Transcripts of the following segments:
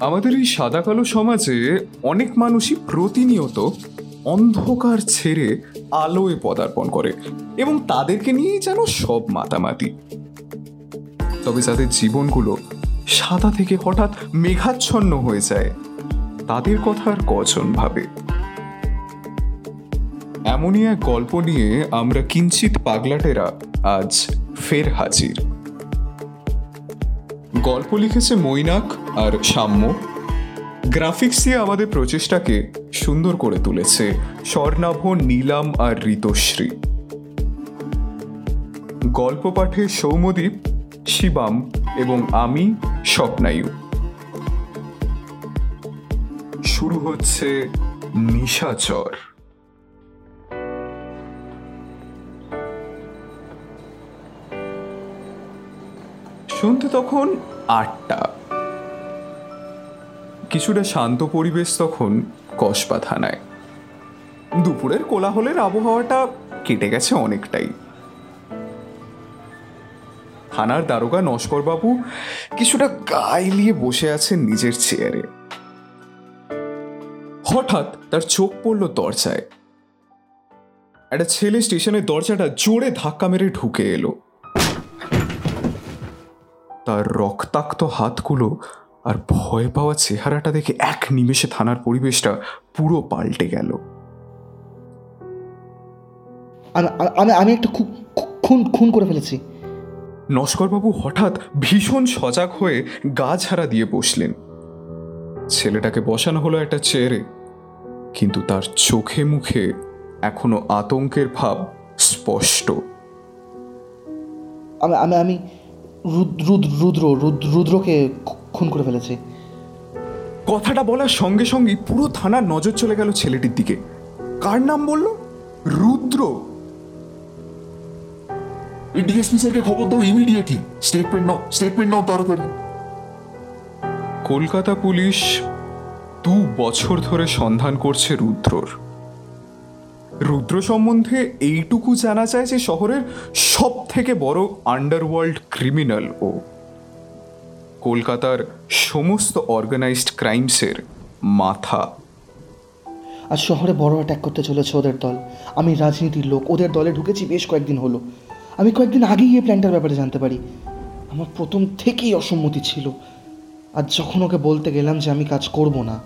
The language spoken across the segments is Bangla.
আমাদের এই সাদা কালো সমাজে অনেক মানুষই প্রতিনিয়ত অন্ধকার ছেড়ে আলোয় পদার্পণ করে এবং তাদেরকে নিয়েই যেন সব মাতামাতি। তবে যাদের জীবনগুলো সাদা থেকে হঠাৎ মেঘাচ্ছন্ন হয়ে যায়, তাদের কথা আর কজন ভাবে? এমনই এক গল্প নিয়ে আমরা কিঞ্চিত পাগলাটেরা আজ ফের হাজির। গল্প লিখেছে মৈনাক আর সাম্য। গ্রাফিক্স দিয়ে আমাদের প্রচেষ্টাকে সুন্দর করে তুলেছে স্বর্ণাভ, নীলাম আর ঋতশ্রী। গল্প পাঠে সৌমদীপ শিবাম এবং আমি, স্বপ্নায়ু। শুরু হচ্ছে নিশাচর। শুনতে তখন আটটা। কিছুটা শান্ত পরিবেশ তখন কসবা থানায়। দুপুরের কোলাহলের আবহাওয়াটা কেটে গেছে অনেকটাই। থানার দারোগা নস্করবাবু কিছুটা গায়ে নিয়ে বসে আছেন নিজের চেয়ারে। হঠাৎ তার চোখ পড়ল দরজায়। একটা ছেলে স্টেশনের দরজাটা জোরে ধাক্কা মেরে ঢুকে এলো। তার রক্তাক্ত হাতগুলো আর ভয় পাওয়া চেহারাটা দেখে এক নিমেষে থানার পরিবেশটা পুরো পাল্টে গেল। আমি আমি আমি একটা খুন খুন করে ফেলেছি। নস্করবাবু হঠাৎ ভীষণ সজাগ হয়ে গা ঝাড়া দিয়ে বসলেন। ছেলেটাকে বসানো হলো একটা চেয়ারে কিন্তু তার চোখে মুখে এখনও আতঙ্কের ভাব স্পষ্ট। আমি আমি রুদ্র রুদ- রুদ্রকে খুন করে ফেলেছি। কথাটা বলার সঙ্গে সঙ্গেই পুরো থানার নজর চলে গেল ছেলেটির দিকে। কার নাম বলল? রুদ্র। ডিএসপি স্যারকে খবর দাও ইমিডিয়েটলি স্টেটমেন্ট নাও স্টেটমেন্ট নাও তাড়াতাড়ি। কলকাতা পুলিশ দু বছর ধরে সন্ধান করছে রুদ্রর। রুদ্র সম্বন্ধে এইটুকু জানা যায় যে শহরের সব থেকে বড় আন্ডারওয়ার্ল্ড ক্রিমিনাল ও কলকাতার সমস্ত অর্গানাইজড ক্রাইমসের মাথা। আর শহরে বড় অ্যাটাক করতে চলেছে ওদের দল। আমি রাজনীতির লোক, ওদের দলে ঢুকেছি বেশ কয়েকদিন হলো। আমি কয়েকদিন আগেই এই প্ল্যানটার ব্যাপারে জানতে পারি। আমার প্রথম থেকেই অসম্মতি ছিল। আর যখন ওকে বলতে গেলাম যে আমি কাজ করব না,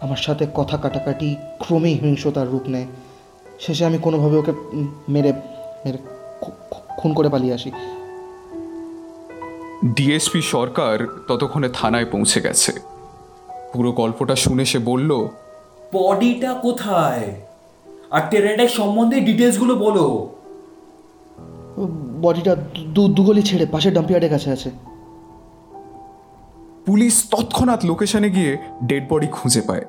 আমার সাথে কথা কাটাকাটি ক্রমেই হিংসতার রূপ নেয়। শেষে আমি কোনোভাবে ওকে মেরে মেরে খুন করে পালিয়ে আসি। ডিএসপি সরকার ততক্ষণে থানায় পৌঁছে গেছে। পুরো গল্পটা শুনে সে বলল বডিটা কোথায়? আর টেরাটাক সম্বন্ধে ডিটেলসগুলো বলো। বডিটা দু দুগলি ছেড়ে পাশে ডাম্পিয়ার্ডের কাছে আছে। পুলিশ তৎক্ষণাৎ লোকেশনে গিয়ে ডেড বডি খুঁজে পায়।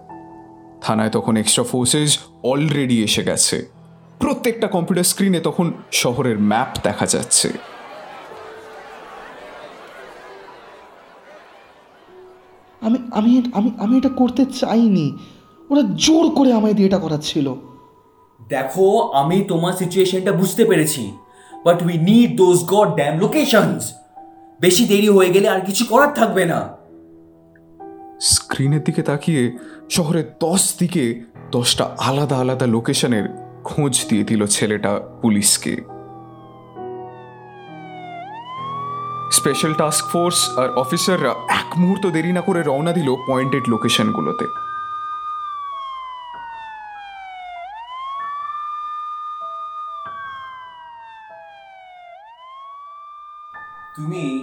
থানায় তখন এক্সট্রা ফোর্সেস অলরেডি এসে গেছে। প্রত্যেকটা কম্পিউটার স্ক্রিনে তখন শহরের ম্যাপ দেখা যাচ্ছে। আমি আমি আমি আমি এটা করতে চাইনি। ওরা জোর করে আমায় দিয়ে এটা করাচ্ছিল। দেখো আমি তোমার সিচুয়েশনটা বুঝতে পেরেছি। But we need those god damn locations বেশি দেরি হয়ে গেলে আর কিছু করার থাকবে না। স্ক্রিনের দিকে তাকিয়ে শহরের দশ দিকে দশটা আলাদা আলাদা লোকেশনের খোঁজ দিয়ে দিল ছেলেটা পুলিশকে। স্পেশাল টাস্ক ফোর্স আর অফিসাররা এক মুহূর্ত দেরি না করে রওনা দিল পয়েন্টেড লোকেশনগুলোতে। তুমি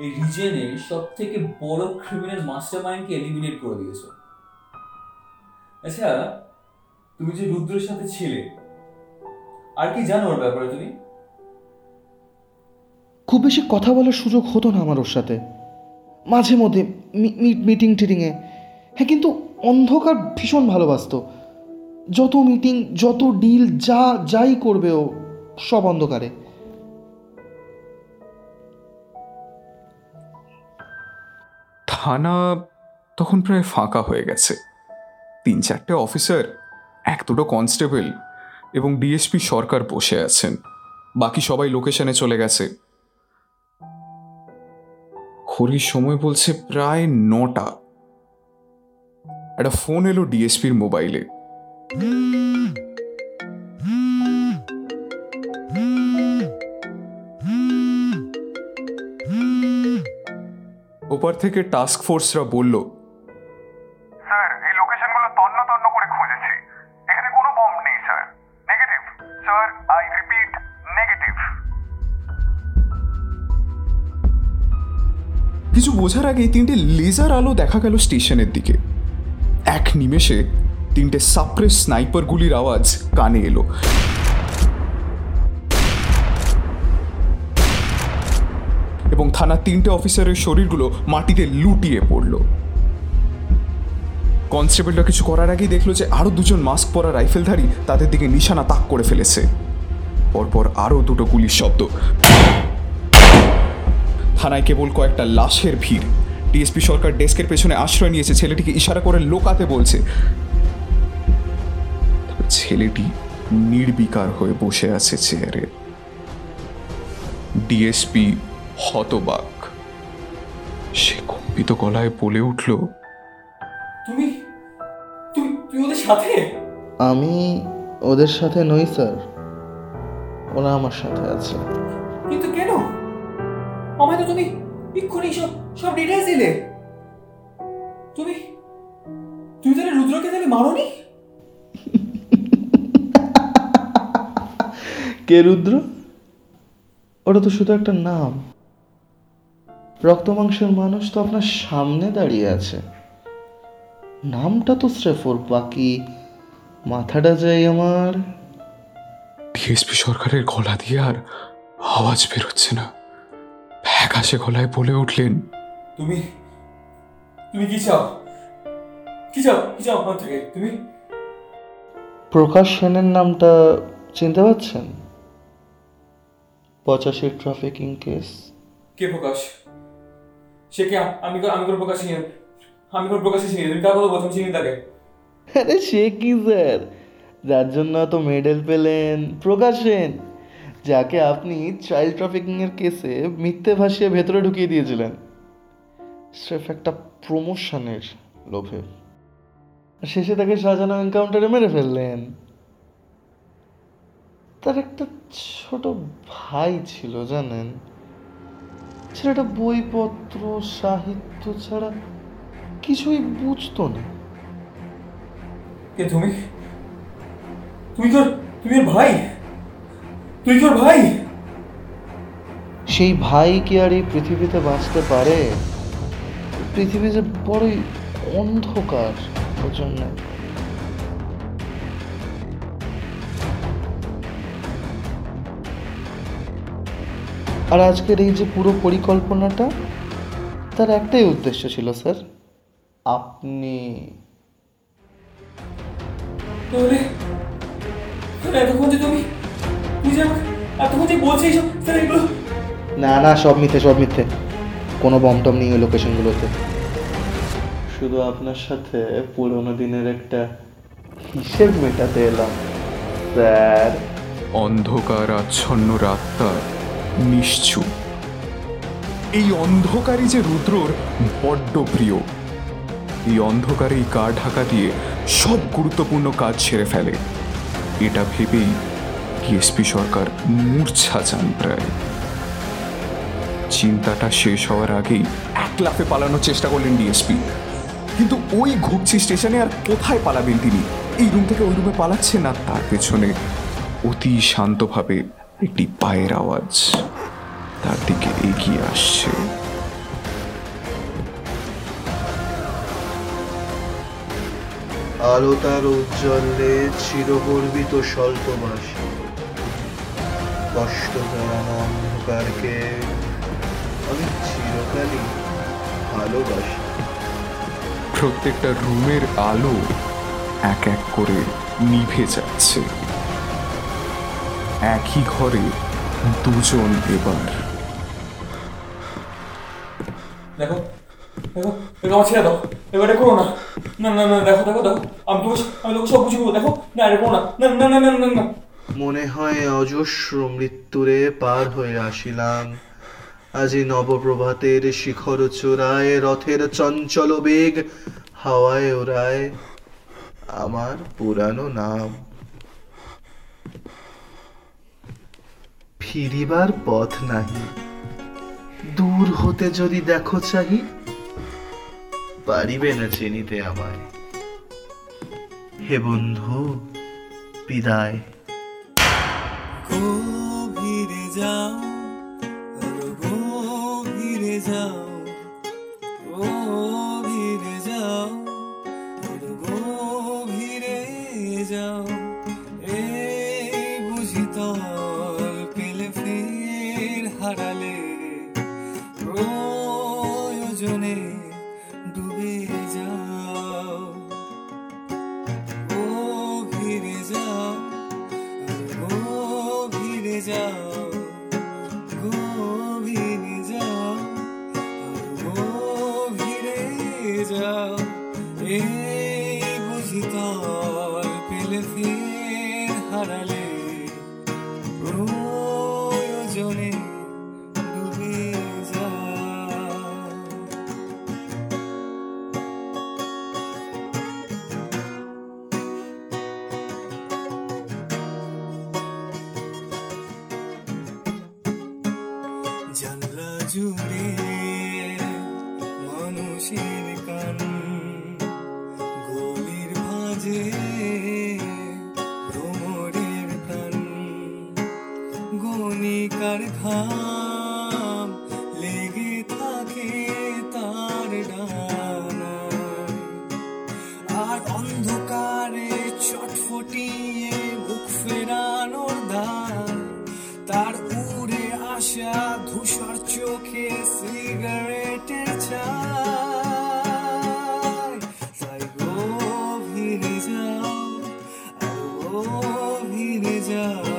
এই রিজনের সব থেকে বড় ক্রিমিনাল মাস্টার মাইন্ডকে এলিমিনেট করে দিয়েছ। আচ্ছা তুমি যে রুদ্রের সাথে ছিলে, আর কি জানো ওর ব্যাপারে তুমি? খুব বেশি কথা বলার সুযোগ হতো না আমার ওর সাথে। মাঝে মধ্যে মিটিং টিটিংয়ে হ্যাঁ কিন্তু অন্ধকার ভীষণ ভালোবাসতো। যত মিটিং যত ডিল যা, যাই করবে ও, সব অন্ধকারে। থানা তখন প্রায় ফাঁকা হয়ে গেছে। তিন চারটে অফিসার, এক দুটো কনস্টেবল এবং ডিএসপি সরকার বসে আছেন। বাকি সবাই লোকেশনে চলে গেছে। ঘড়ির সময় বলছে প্রায় নটা। একটা ফোন এলো ডিএসপির মোবাইলে। ওপার থেকে টাস্ক ফোর্সরা বলল স্যার এই লোকেশনগুলো তন্ন তন্ন করে খুঁজেছি। এখানে কোনো বম্ব নেই sir. Negative sir I repeat negative কিছু বোঝার আগেই তিনটে লেজার আলো দেখা গেল স্টেশনের দিকে। এক নিমেষে তিনটে সাপ্রেস স্নাইপার গুলির আওয়াজ কানে এলো। এবং থানার তিনটে অফিসারের শরীরগুলো মাটিতে লুটিয়ে পড়ল। কনস্টেবলটা কিছু করার আগেই দেখল যে আরও দুজন মাস্ক পরা রাইফেলধারী তাদের দিকে নিশানা তাক করে ফেলেছে। পরপর আরও দুটো গুলির শব্দ। থানায় কেবল কয়েকটা লাশের ভিড়। ডিএসপি সরকার ডেস্কের পেছনে আশ্রয় নিয়েছে, ছেলেটিকে ইশারা করে লোকাতে বলছে। ছেলেটি নির্বিকার হয়ে বসে আছে চেয়ারে। ডিএসপি হতবাক। সে কম্পিত গলায় বলে উঠল তুমি তুমি তুমি ওদের সাথে? আমি ওদের সাথে নই স্যার। ওরা আমার সাথে আছে। কিন্তু কেন? আমায় তো তুমি এক্ষুনি সব সব ডিটেলস দিলে। তুমি তুমি তাহলে রুদ্রকে তাহলে মারোনি? কে রুদ্র? ওটা তো শুধু একটা নাম। রক্ত মাংসের মানুষ তো আপনার সামনে দাঁড়িয়ে আছে। নামটা তো স্রেফ ওর বাকি মাথাটা যাই আমার। ডিএসপি সরকারের গলা দিয়ে আর আওয়াজ বেরোচ্ছে না। ফ্যাকাশে গলায় বলে উঠলেন। তুমি তুমি কি চাও? কি চাও? কি চাও আমার থেকে? তুমি? প্রকাশ সেনের নামটা চিনতে পারছেন? পঁচাশি ট্রাফিকিং কেস। কে প্রকাশ? সে কে? আমি আমি কোনো প্রকাশ চিনি আমি কোনো প্রকাশে চিনি তুমি কার কথা চিনি তাকে। আরে সে কি স্যার? যার জন্য তো মেডেল পেলেন। প্রকাশ সেন, যাকে আপনি চাইল্ড ট্রাফিকিং এর কেসে মিথ্যে ভাসিয়ে ভেতরে ঢুকিয়ে দিয়েছিলেন। স্রেফ একটা প্রমোশনের লোভে। শেষে তাকে সাজানো এনকাউন্টারে মেরে ফেললেন। তার একটা ছোট ভাই ছিল, জানেন? ছেলেটা বইপত্র সাহিত্য ছাড়া কিছুই বুঝতো না। কে তুমি? তুমি তোর তুমি ওর ভাই? তুই তোর ভাই? সেই ভাই কি আর এই পৃথিবীতে বাঁচতে পারে? পৃথিবী যে বড়ই অন্ধকার ওর জন্য। আর আজকের এই যে পুরো পরিকল্পনাটা তার একটাই উদ্দেশ্য ছিল স্যার আপনি না না সব মিথ্যে সব মিথ্যে। কোনো বমটম নেই ওই লোকেশনগুলোতে। শুধু আপনার সাথে পুরোনো দিনের একটা হিসেব মেটাতে এলাম স্যার। অন্ধকার আচ্ছন্ন রাতটা নিশ্চুপ এই অন্ধকারই যে রুদ্রর বড্ড প্রিয়, এই অন্ধকারেই গা ঢাকা দিয়ে সব গুরুত্বপূর্ণ কাজ ছেড়ে ফেলে। এটা ভেবেই ডিএসপি সরকার মূর্ছা যান প্রায়। চিন্তাটা শেষ হওয়ার আগেই এক লাফে পালানোর চেষ্টা করলেন ডিএসপি কিন্তু ওই ঘুরছি স্টেশনে আর কোথায় পালাবেন তিনি? এই রুম থেকে ওই রুমে পালাচ্ছেন না? তার পেছনে অতি শান্তভাবে একটি পায়ের আওয়াজ তার দিকে এগিয়ে আসছে। আলো তার উজ্জ্বলে চিরগর্বিত স্বল্পবাসী। কষ্ট জানানো অন্ধকারকে আমি চিরকালই ভালোবাসি। প্রত্যেকটা রুমের আলো এক এক করে নিভে যাচ্ছে। একই ঘরে দুজন এবার। দেখো দেখো দেখো না। না না না দেখো দেখো দেখো। আমি আমি তোকে সব বুঝিয়ে দেখো। না না। না না না না না মনে হয় অজস্র মৃত্যুরে পার হয়ে আসিলাম। আজি নবপ্রভাতের শিখর চূড়ায় রথের চঞ্চল বেগ হাওয়ায় ওড়ায় আমার পুরানো নাম। ফিরিবার পথ নাহি। দূর হতে যদি দেখো চাহি, পারিবে না চিনিতে আমায়। হে বন্ধু, বিদায়। গভীরে যাও গভীরে যাও। ও you. do ও ভিড়ে যায়